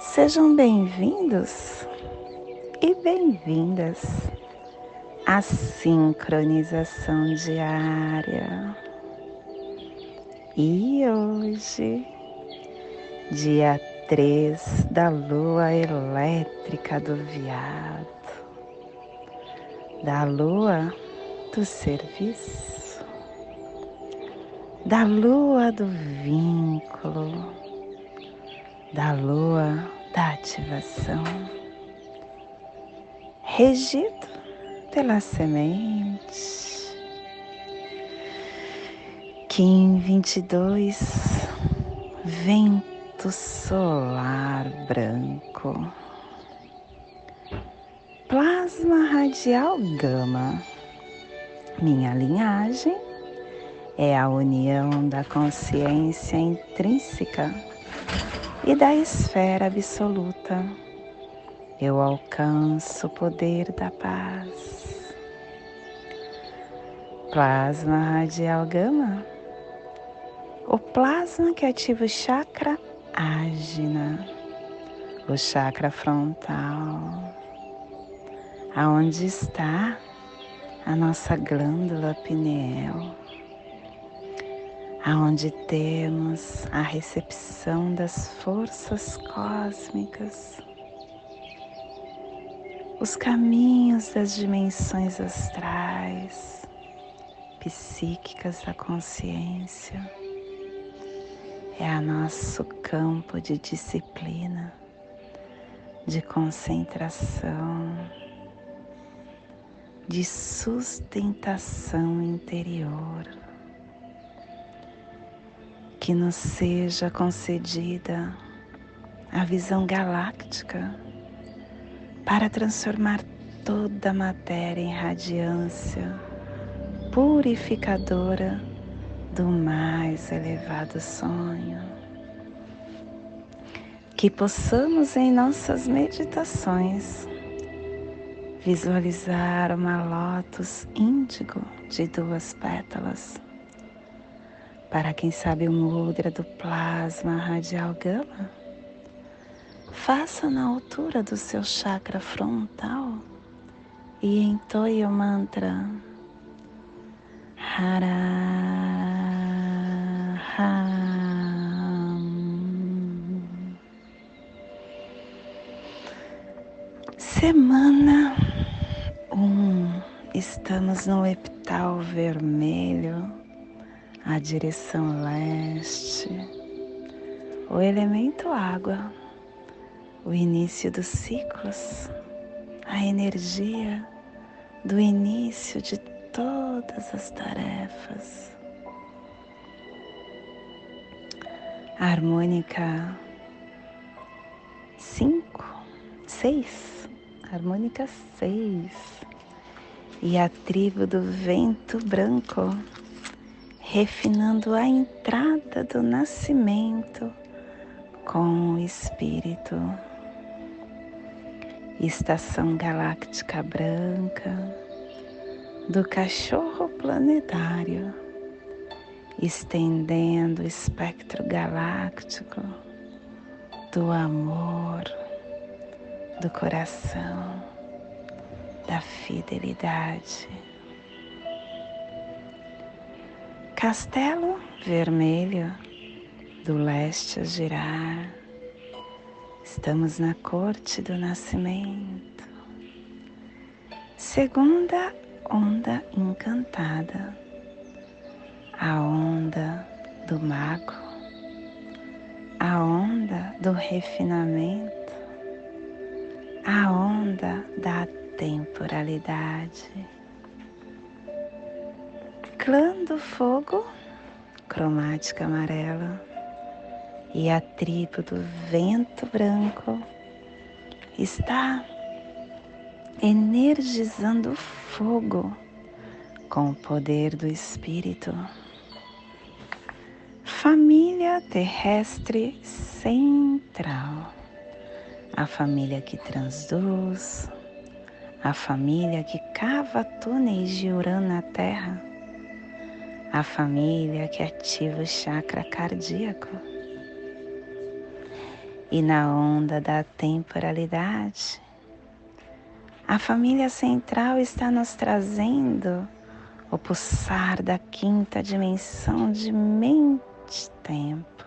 sejam bem-vindos e bem-vindas à sincronização diária. E hoje, dia 3 da lua elétrica do viado, da lua do serviço, da lua do vínculo, da lua da ativação regido pela semente. Kim 22, vento solar branco. Plasma radial gama. Minha linhagem é a união da consciência intrínseca e da esfera absoluta. Eu alcanço o poder da paz. Plasma radial gama, o plasma que ativa o chakra ágina, o chakra frontal, aonde está a nossa glândula pineal, aonde temos a recepção das forças cósmicas os caminhos das dimensões astrais, psíquicas da consciência. É a nosso campo de disciplina, de concentração, de sustentação interior. Que nos seja concedida a visão galáctica para transformar toda a matéria em radiância purificadora do mais elevado sonho. Que possamos em nossas meditações visualizar uma lótus índigo de duas pétalas. Para quem sabe o mudra do plasma radial gama, Faça na altura do seu chakra frontal e entoie o mantra. Hara Semana 1. Um, estamos no epital vermelho, a direção leste, o elemento água. O início dos ciclos, a energia do início de todas as tarefas. A harmônica 5, 6, harmônica 6 e a tribo do vento branco, refinando a entrada do nascimento com o espírito estação galáctica branca do cachorro planetário, estendendo o espectro galáctico do amor, do coração, da fidelidade. Castelo Vermelho do leste a girar Estamos na corte do nascimento. Segunda onda encantada, a onda do mago, a onda do refinamento, a onda da temporalidade. Clã do fogo, cromática amarela e a tribo do vento branco está energizando o fogo com o poder do Espírito. Família terrestre central, a família que transduz, a família que cava túneis de Urano na Terra, a família que ativa o chakra cardíaco. E na onda da temporalidade, a família central está nos trazendo o pulsar da quinta dimensão de mente-tempo,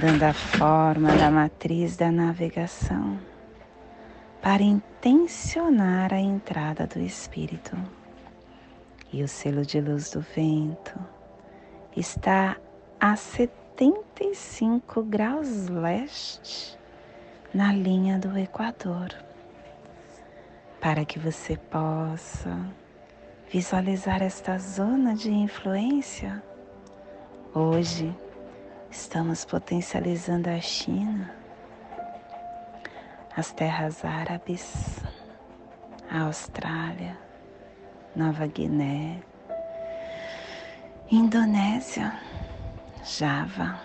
dando a forma da matriz da navegação para intencionar a entrada do Espírito. E o selo de luz do vento está a 75 graus leste na linha do Equador para que você possa visualizar esta zona de influência. Hoje estamos potencializando a China, as terras árabes, a Austrália, Nova Guiné, Indonésia, Java,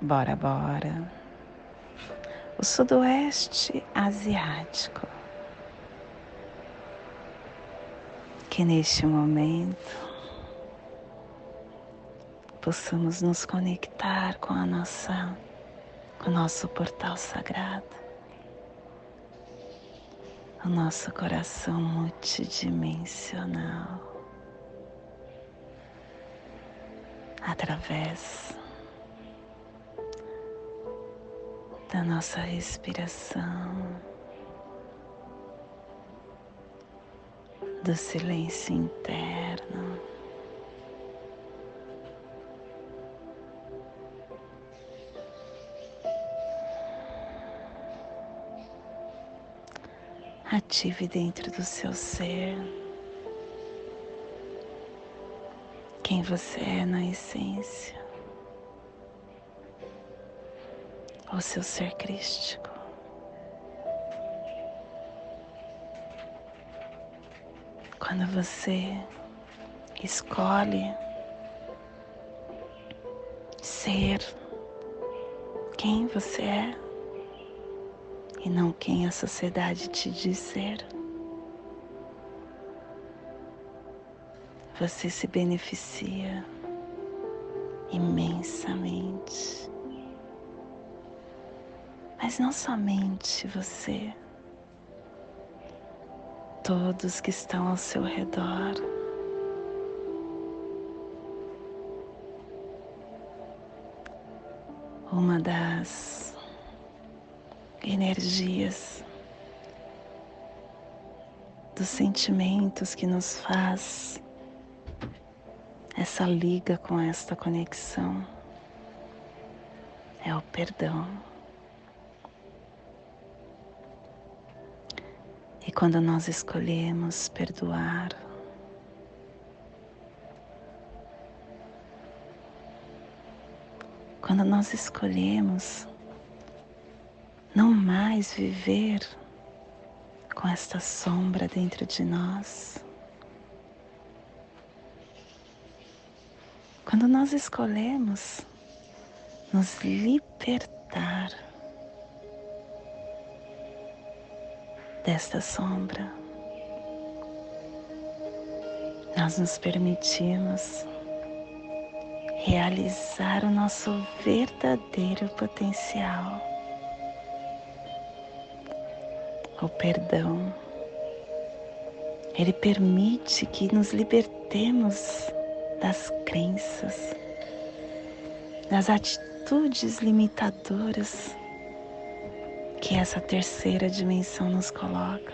Bora Bora, o Sudoeste Asiático. Que neste momento possamos nos conectar com a nossa, com o nosso portal sagrado, o nosso coração multidimensional, através da nossa respiração. do silêncio interno. Ative dentro do seu ser quem você é na essência, o seu ser crístico. Quando você escolhe ser quem você é e não quem a sociedade te diz ser, você se beneficia imensamente. Mas não somente você todos que estão ao seu redor. Uma das energias dos sentimentos que nos faz essa liga com esta conexão é o perdão. E quando nós escolhemos perdoar, quando nós escolhemos não mais viver com esta sombra dentro de nós, quando nós escolhemos nos libertar desta sombra, nós nos permitimos realizar o nosso verdadeiro potencial. O perdão, ele permite que nos libertemos das crenças, das atitudes limitadoras que essa terceira dimensão nos coloca.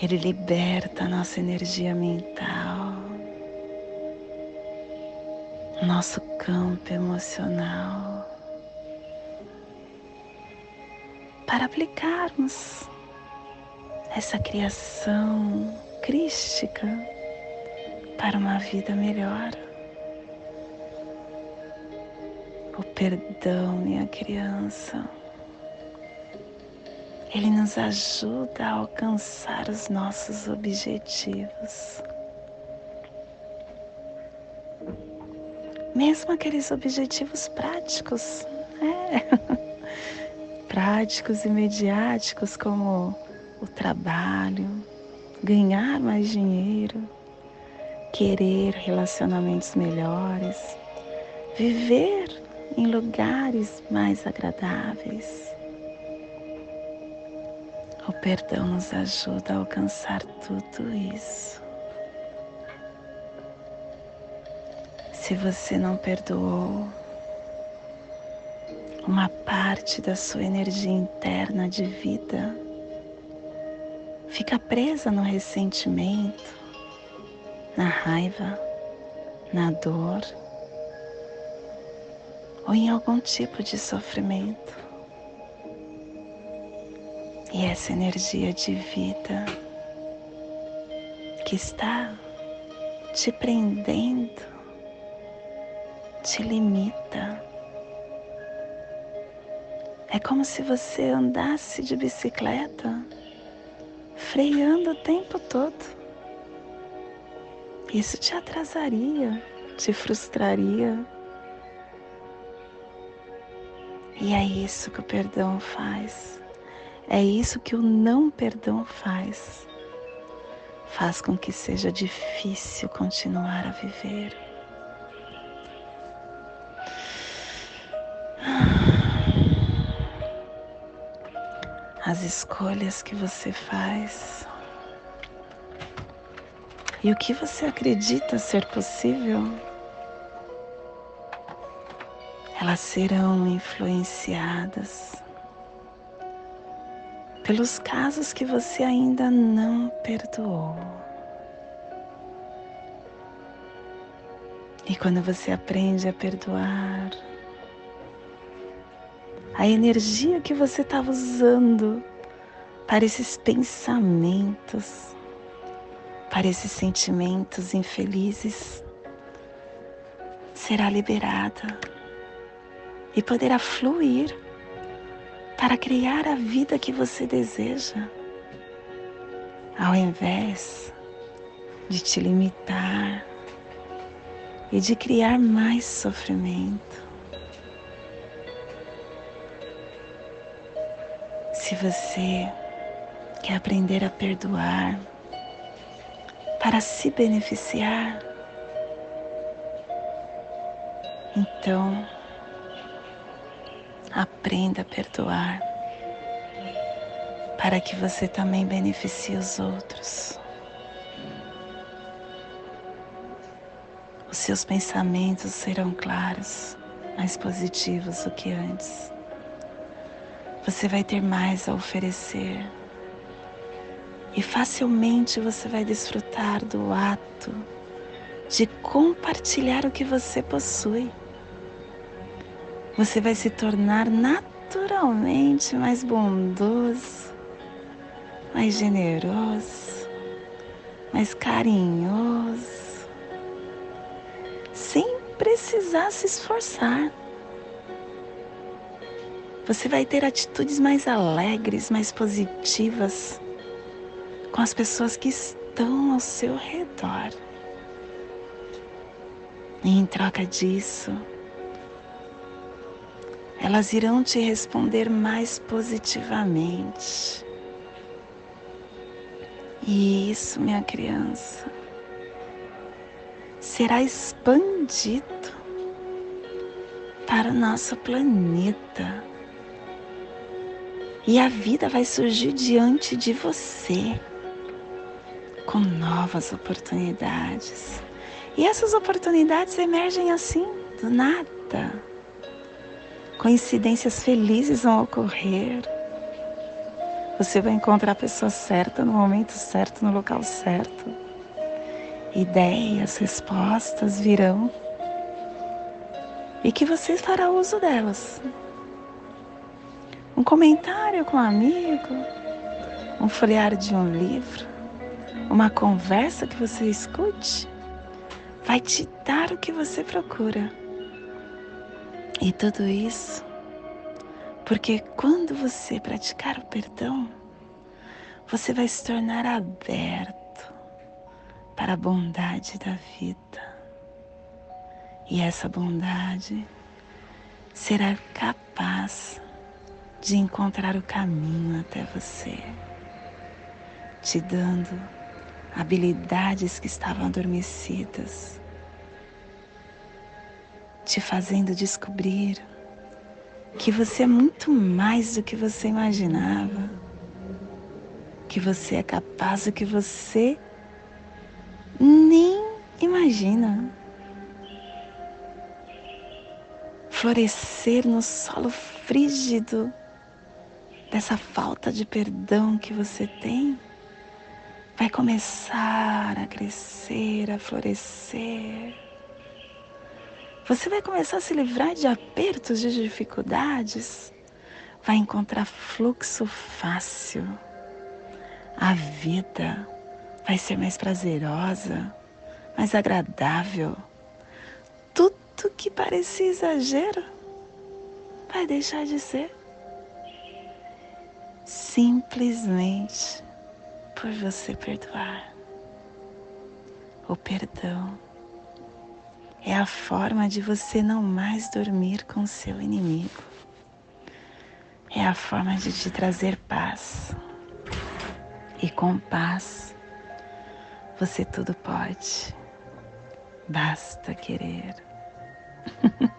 Ele liberta a nossa energia mental, nosso campo emocional, para aplicarmos essa criação crística para uma vida melhor. O perdão, minha criança, ele nos ajuda a alcançar os nossos objetivos. mesmo aqueles objetivos práticos, é. práticos e mediáticos como o trabalho, ganhar mais dinheiro, querer relacionamentos melhores, viver em lugares mais agradáveis. O perdão nos ajuda a alcançar tudo isso. Se você não perdoou, uma parte da sua energia interna de vida fica presa no ressentimento, na raiva, na dor ou em algum tipo de sofrimento. E essa energia de vida que está te prendendo, te limita. É como se você andasse de bicicleta, freando o tempo todo. Isso te atrasaria, te frustraria. E é isso que o perdão faz. É isso que o não perdão faz. Faz com que seja difícil continuar a viver. As escolhas que você faz e o que você acredita ser possível, elas serão influenciadas pelos casos que você ainda não perdoou. E quando você aprende a perdoar, a energia que você estava usando para esses pensamentos, para esses sentimentos infelizes, será liberada e poderá fluir para criar a vida que você deseja, ao invés de te limitar e de criar mais sofrimento. Se você quer aprender a perdoar para se beneficiar, então Aprenda a perdoar para que você também beneficie os outros. Os seus pensamentos serão claros, mais positivos do que antes. Você vai ter mais a oferecer e facilmente você vai desfrutar do ato de compartilhar o que você possui você vai se tornar naturalmente mais bondoso, mais generoso, mais carinhoso, sem precisar se esforçar. Você vai ter atitudes mais alegres, mais positivas com as pessoas que estão ao seu redor. E em troca disso, elas irão te responder mais positivamente. E isso, minha criança, será expandido para o nosso planeta. E a vida vai surgir diante de você com novas oportunidades. E essas oportunidades emergem assim, do nada coincidências felizes vão ocorrer. Você vai encontrar a pessoa certa no momento certo, no local certo. Ideias, respostas virão e que você fará uso delas. Um comentário com um amigo, um folhear de um livro, uma conversa que você escute, vai te dar o que você procura. E tudo isso porque quando você praticar o perdão, você vai se tornar aberto para a bondade da vida. E essa bondade será capaz de encontrar o caminho até você, te dando habilidades que estavam adormecidas, te fazendo descobrir que você é muito mais do que você imaginava, que você é capaz do que você nem imagina. Florescer no solo frígido dessa falta de perdão que você tem, vai começar a crescer, a florescer. Você vai começar a se livrar de apertos, de dificuldades, vai encontrar fluxo fácil. A vida vai ser mais prazerosa, mais agradável. Tudo que parecia exagero vai deixar de ser simplesmente por você perdoar. O perdão é a forma de você não mais dormir com seu inimigo. É a forma de te trazer paz. E com paz, você tudo pode. Basta querer.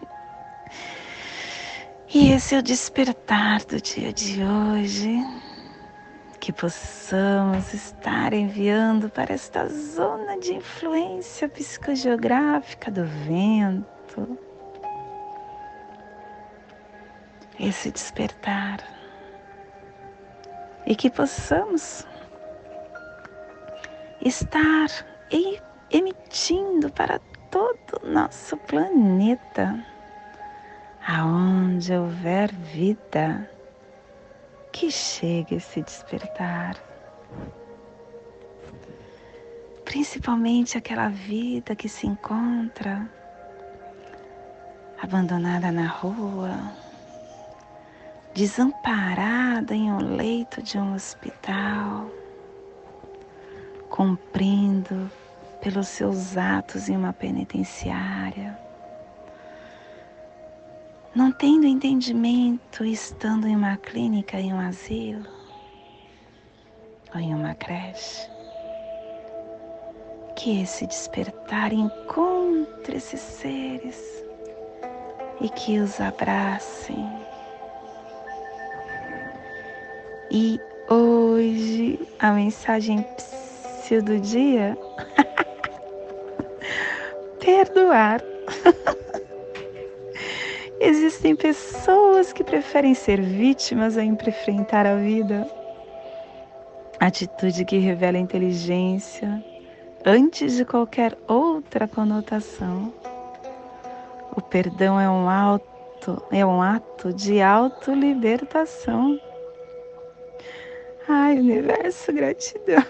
E esse é o despertar do dia de hoje. Que possamos estar enviando para esta zona de influência psicogeográfica do vento. Esse despertar. E que possamos estar emitindo para todo o nosso planeta aonde houver vida, que chegue esse despertar. Principalmente aquela vida que se encontra abandonada na rua, desamparada em um leito de um hospital, cumprindo pelos seus atos em uma penitenciária não tendo entendimento, estando em uma clínica, em um asilo ou em uma creche, que esse despertar encontre esses seres e que os abracem. E hoje a mensagem do dia perdoar. Existem pessoas que preferem ser vítimas a enfrentar a vida. Atitude que revela inteligência antes de qualquer outra conotação. O perdão é um ato, é um ato de autolibertação. Ai, universo, gratidão.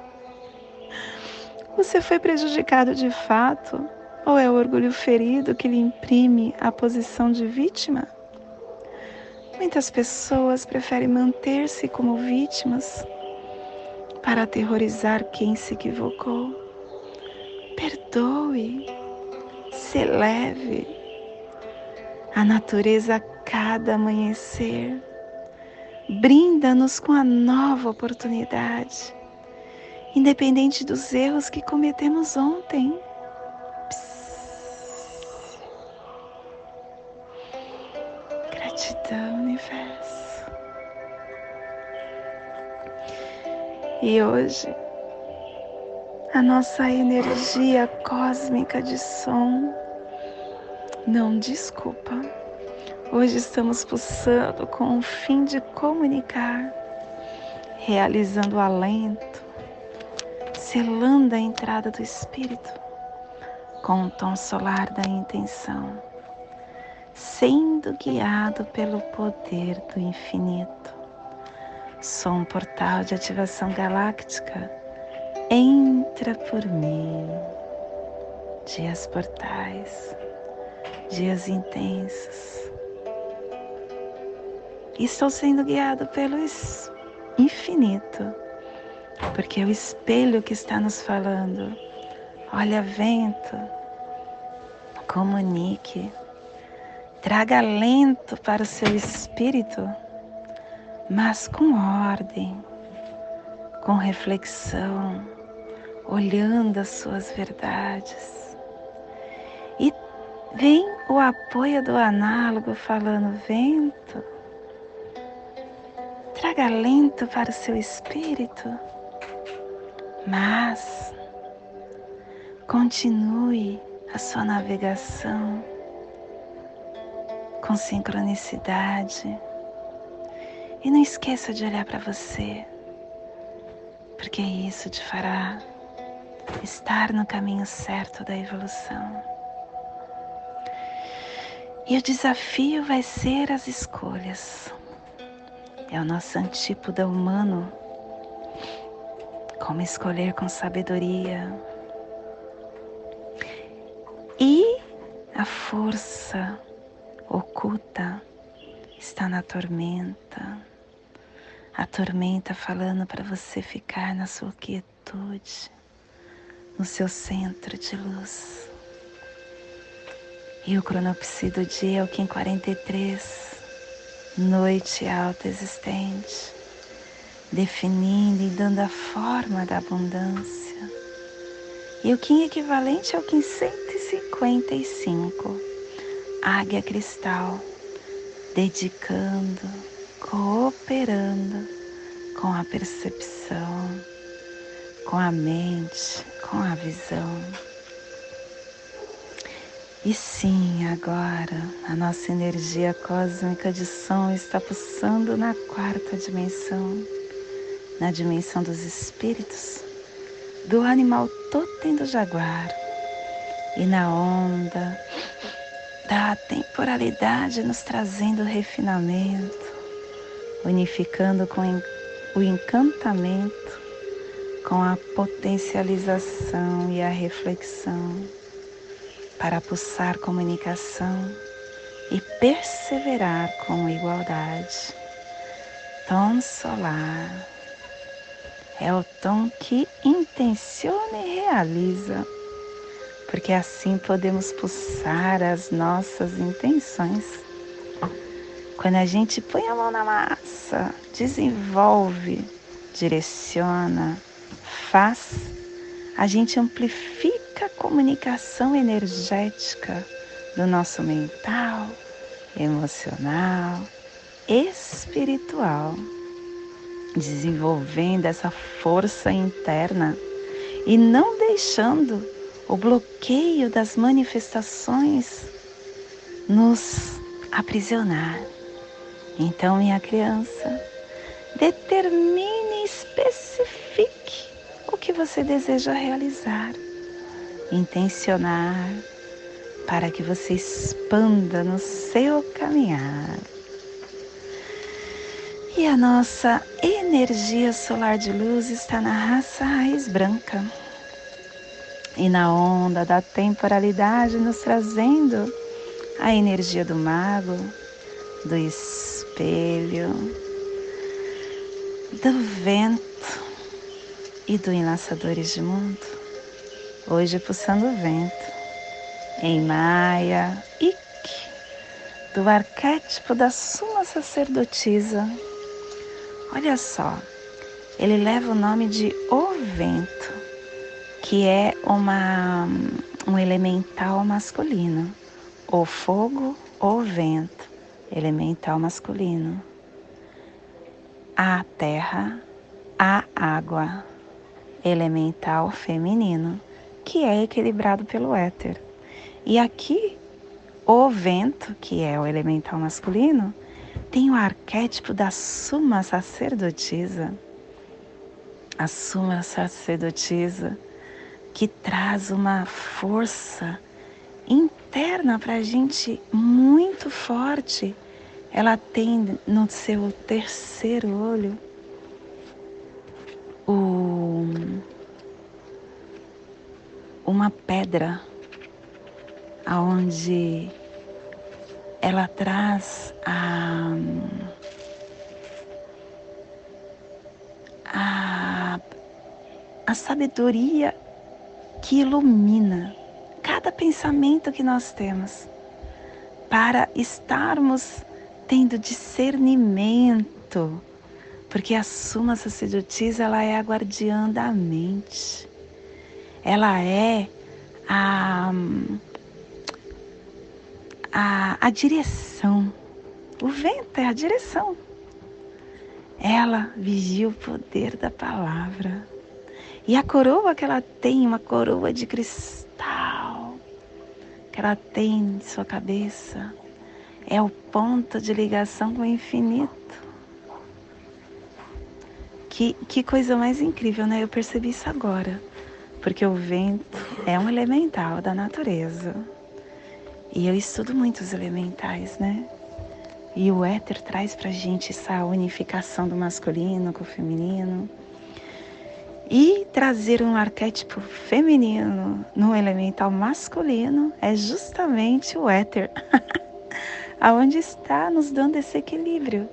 Você foi prejudicado de fato ou é o orgulho ferido que lhe imprime a posição de vítima? Muitas pessoas preferem manter-se como vítimas para aterrorizar quem se equivocou. Perdoe, se leve. A natureza a cada amanhecer brinda-nos com a nova oportunidade, independente dos erros que cometemos ontem. Gratidão, universo. E hoje, a nossa energia cósmica de som não desculpa. Hoje estamos pulsando com o fim de comunicar, realizando o alento, selando a entrada do Espírito com o tom solar da intenção sendo guiado pelo poder do infinito. Sou um portal de ativação galáctica. Entra por mim. Dias portais, dias intensos. Estou sendo guiado pelo infinito, porque é o espelho que está nos falando. Olha, vento, comunique, traga alento para o seu espírito, mas com ordem, com reflexão, olhando as suas verdades. E vem o apoio do análogo falando: vento, traga alento para o seu espírito, mas continue a sua navegação com sincronicidade. E não esqueça de olhar para você, porque isso te fará estar no caminho certo da evolução. E o desafio vai ser as escolhas. É o nosso antípoda humano. Como escolher com sabedoria, e a força oculta está na tormenta. A tormenta falando para você ficar na sua quietude, no seu centro de luz. E o cronopsi do dia é o Kim 43, noite alta existente, definindo e dando a forma da abundância. E o Kim equivalente é o Kim 55, águia cristal, dedicando, cooperando com a percepção, com a mente, com a visão. E sim, agora a nossa energia cósmica de som está pulsando na quarta dimensão, na dimensão dos espíritos, do animal totem do jaguar e na onda da temporalidade nos trazendo refinamento, unificando com o encantamento, com a potencialização e a reflexão para pulsar comunicação e perseverar com igualdade. Tom solar é o tom que intenciona e realiza porque assim podemos pulsar as nossas intenções. Quando a gente põe a mão na massa, desenvolve, direciona, faz, a gente amplifica a comunicação energética do nosso mental, emocional, espiritual, desenvolvendo essa força interna e não deixando o bloqueio das manifestações nos aprisionar. Então, minha criança, determine e especifique o que você deseja realizar, intencionar, para que você expanda no seu caminhar. E a nossa energia solar de luz está na raça raiz branca e na onda da temporalidade, nos trazendo a energia do mago, do espelho, do vento e do enlaçadores de mundo. Hoje pulsando o vento em Maia, Ik, do arquétipo da suma sacerdotisa. Olha só, ele leva o nome de O Vento que é uma, um elemental masculino, o fogo ou vento, elemental masculino, a terra, a água, elemental feminino, que é equilibrado pelo éter. E aqui, o vento, que é o elemental masculino, tem o arquétipo da suma sacerdotisa. A suma sacerdotisa que traz uma força interna para a gente muito forte. Ela tem no seu terceiro olho o, uma pedra aonde ela traz a, a, a sabedoria que ilumina cada pensamento que nós temos, para estarmos tendo discernimento, porque a Suma Sacerdotisa ela é a guardiã da mente, ela é a, a, a direção, o vento é a direção. Ela vigia o poder da palavra. E a coroa que ela tem, uma coroa de cristal, que ela tem em sua cabeça, é o ponto de ligação com o infinito. Que, que coisa mais incrível, né? Eu percebi isso agora. Porque o vento é um elemental da natureza. E eu estudo muito os elementais, né? E o éter traz pra gente essa unificação do masculino com o feminino. E trazer um arquétipo feminino no elemental masculino é justamente o éter, aonde está nos dando esse equilíbrio.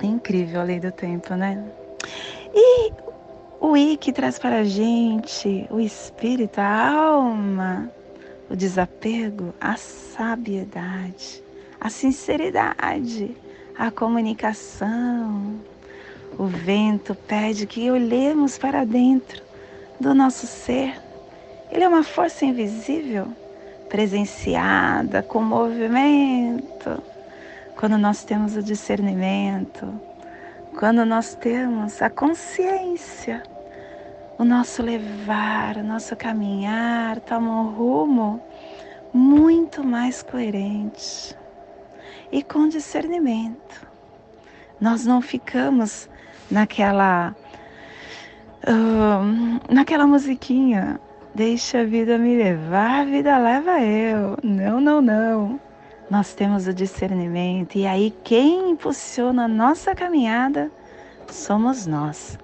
Incrível a lei do tempo, né? E o I que traz para a gente o espírito, a alma, o desapego, a sabiedade, a sinceridade, a comunicação, o vento pede que olhemos para dentro do nosso ser. Ele é uma força invisível, presenciada com movimento. Quando nós temos o discernimento, quando nós temos a consciência, o nosso levar, o nosso caminhar toma um rumo muito mais coerente e com discernimento. Nós não ficamos naquela naquela musiquinha deixa a vida me levar, a vida leva eu. Não, não, não. Nós temos o discernimento e aí quem impulsiona a nossa caminhada somos nós,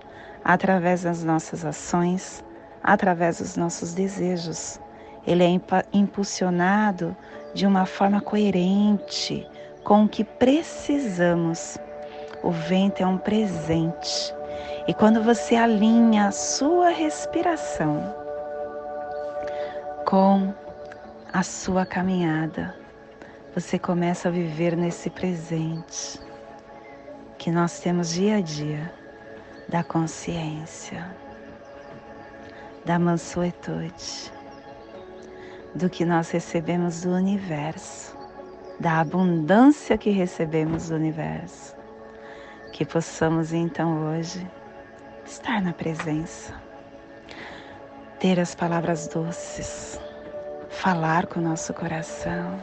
através das nossas ações, através dos nossos desejos. Ele é impulsionado de uma forma coerente com o que precisamos o vento é um presente. E quando você alinha a sua respiração com a sua caminhada, você começa a viver nesse presente que nós temos dia a dia da consciência, da mansuetude, do que nós recebemos do universo, da abundância que recebemos do universo que possamos então hoje estar na presença, ter as palavras doces, falar com o nosso coração,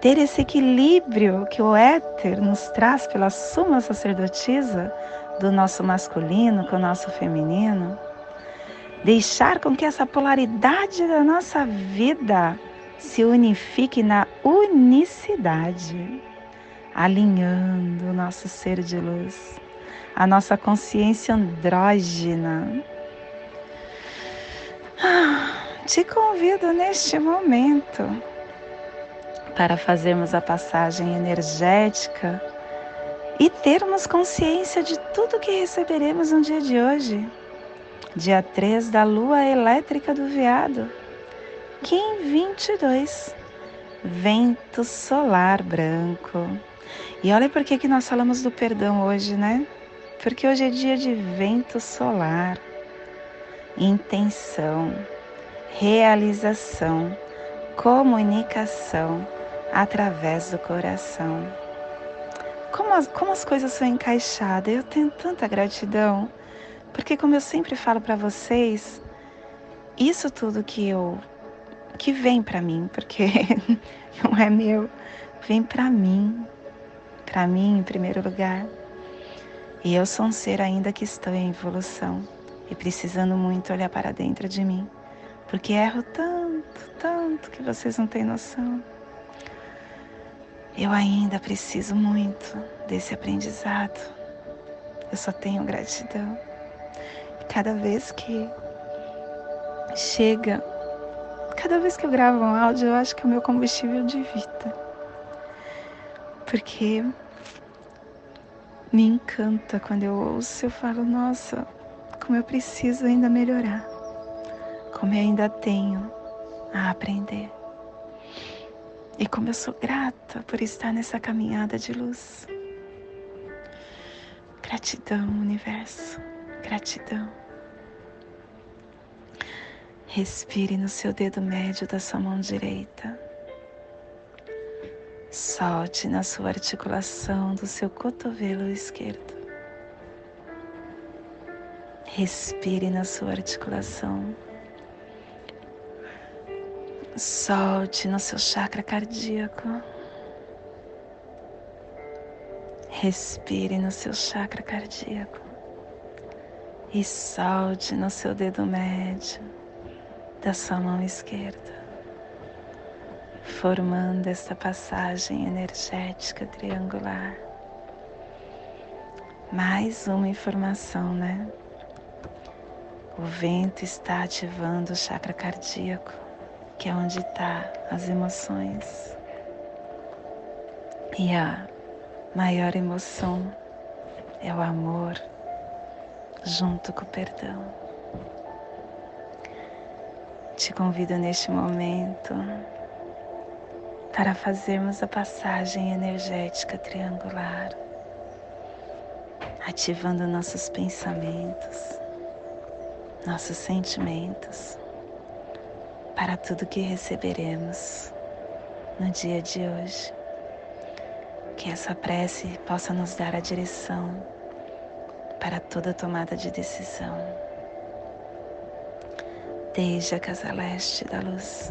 ter esse equilíbrio que o éter nos traz pela suma sacerdotisa do nosso masculino com o nosso feminino, deixar com que essa polaridade da nossa vida se unifique na unicidade alinhando o nosso ser de luz, a nossa consciência andrógena. Ah, te convido neste momento para fazermos a passagem energética e termos consciência de tudo que receberemos no dia de hoje, dia 3 da lua elétrica do veado, Kim 22, vento solar branco. E olha por que, nós falamos do perdão hoje, né? Porque hoje é dia de vento solar, intenção, realização, comunicação através do coração. Como as, como as coisas são encaixadas, eu tenho tanta gratidão, porque como eu sempre falo para vocês, isso tudo que eu que vem para mim, porque não é meu, vem para mim, para mim em primeiro lugar. E eu sou um ser ainda que estou em evolução e precisando muito olhar para dentro de mim, porque erro tanto, tanto que vocês não têm noção. Eu ainda preciso muito desse aprendizado. Eu só tenho gratidão. Cada vez que chega, cada vez que eu gravo um áudio, eu acho que é o meu combustível de vida porque me encanta quando eu ouço, eu falo, nossa, como eu preciso ainda melhorar, como eu ainda tenho a aprender. E como eu sou grata por estar nessa caminhada de luz. Gratidão, universo, gratidão. Respire no seu dedo médio da sua mão direita. Solte na sua articulação do seu cotovelo esquerdo. Respire na sua articulação. Solte no seu chakra cardíaco. Respire no seu chakra cardíaco. E solte no seu dedo médio da sua mão esquerda, formando esta passagem energética triangular. Mais uma informação, né? O vento está ativando o chakra cardíaco, que é onde está as emoções. E a maior emoção é o amor junto com o perdão. Te convido neste momento para fazermos a passagem energética triangular, ativando nossos pensamentos, nossos sentimentos, para tudo que receberemos no dia de hoje. Que essa prece possa nos dar a direção para toda tomada de decisão desde a casa leste da luz.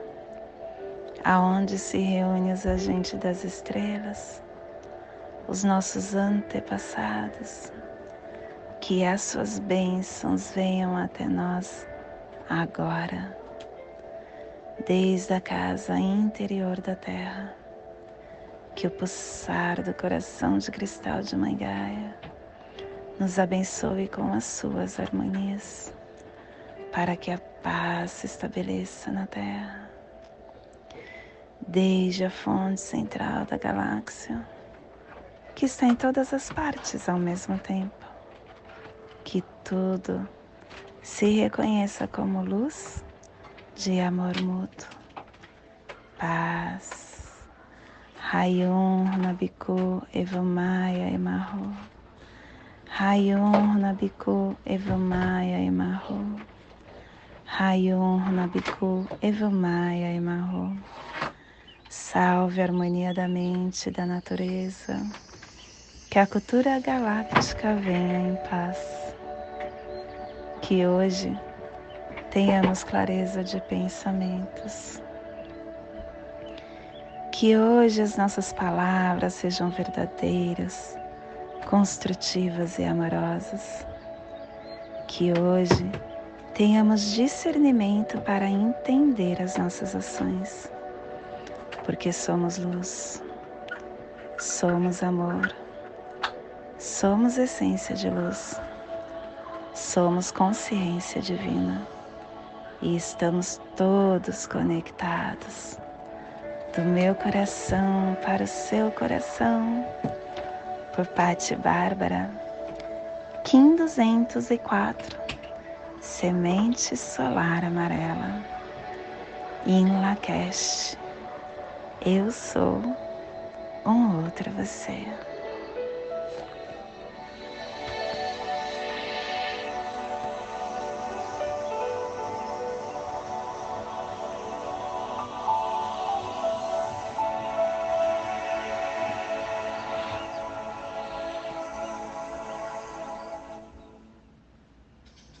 aonde se reúnem os agentes das estrelas, os nossos antepassados, que as suas bênçãos venham até nós agora, desde a casa interior da terra, que o pulsar do coração de cristal de Mãe Gaia nos abençoe com as suas harmonias para que a paz se estabeleça na Terra, desde a fonte central da galáxia, que está em todas as partes ao mesmo tempo, que tudo se reconheça como luz de amor mútuo, paz. Rayon Nabiku Evamaya Emarro. Rayon Nabiku Evamaya Emarro. Rayon Nabiku Evamaya Emarro. Salve a harmonia da mente e da natureza. Que a cultura galáctica venha em paz. Que hoje tenhamos clareza de pensamentos. Que hoje as nossas palavras sejam verdadeiras, construtivas e amorosas. Que hoje tenhamos discernimento para entender as nossas ações, porque somos luz, somos amor, somos essência de luz, somos consciência divina. E estamos todos conectados. Do meu coração para o seu coração, por Patti Bárbara, Kim 204 semente solar amarela. In Lakesh, eu sou um outro você.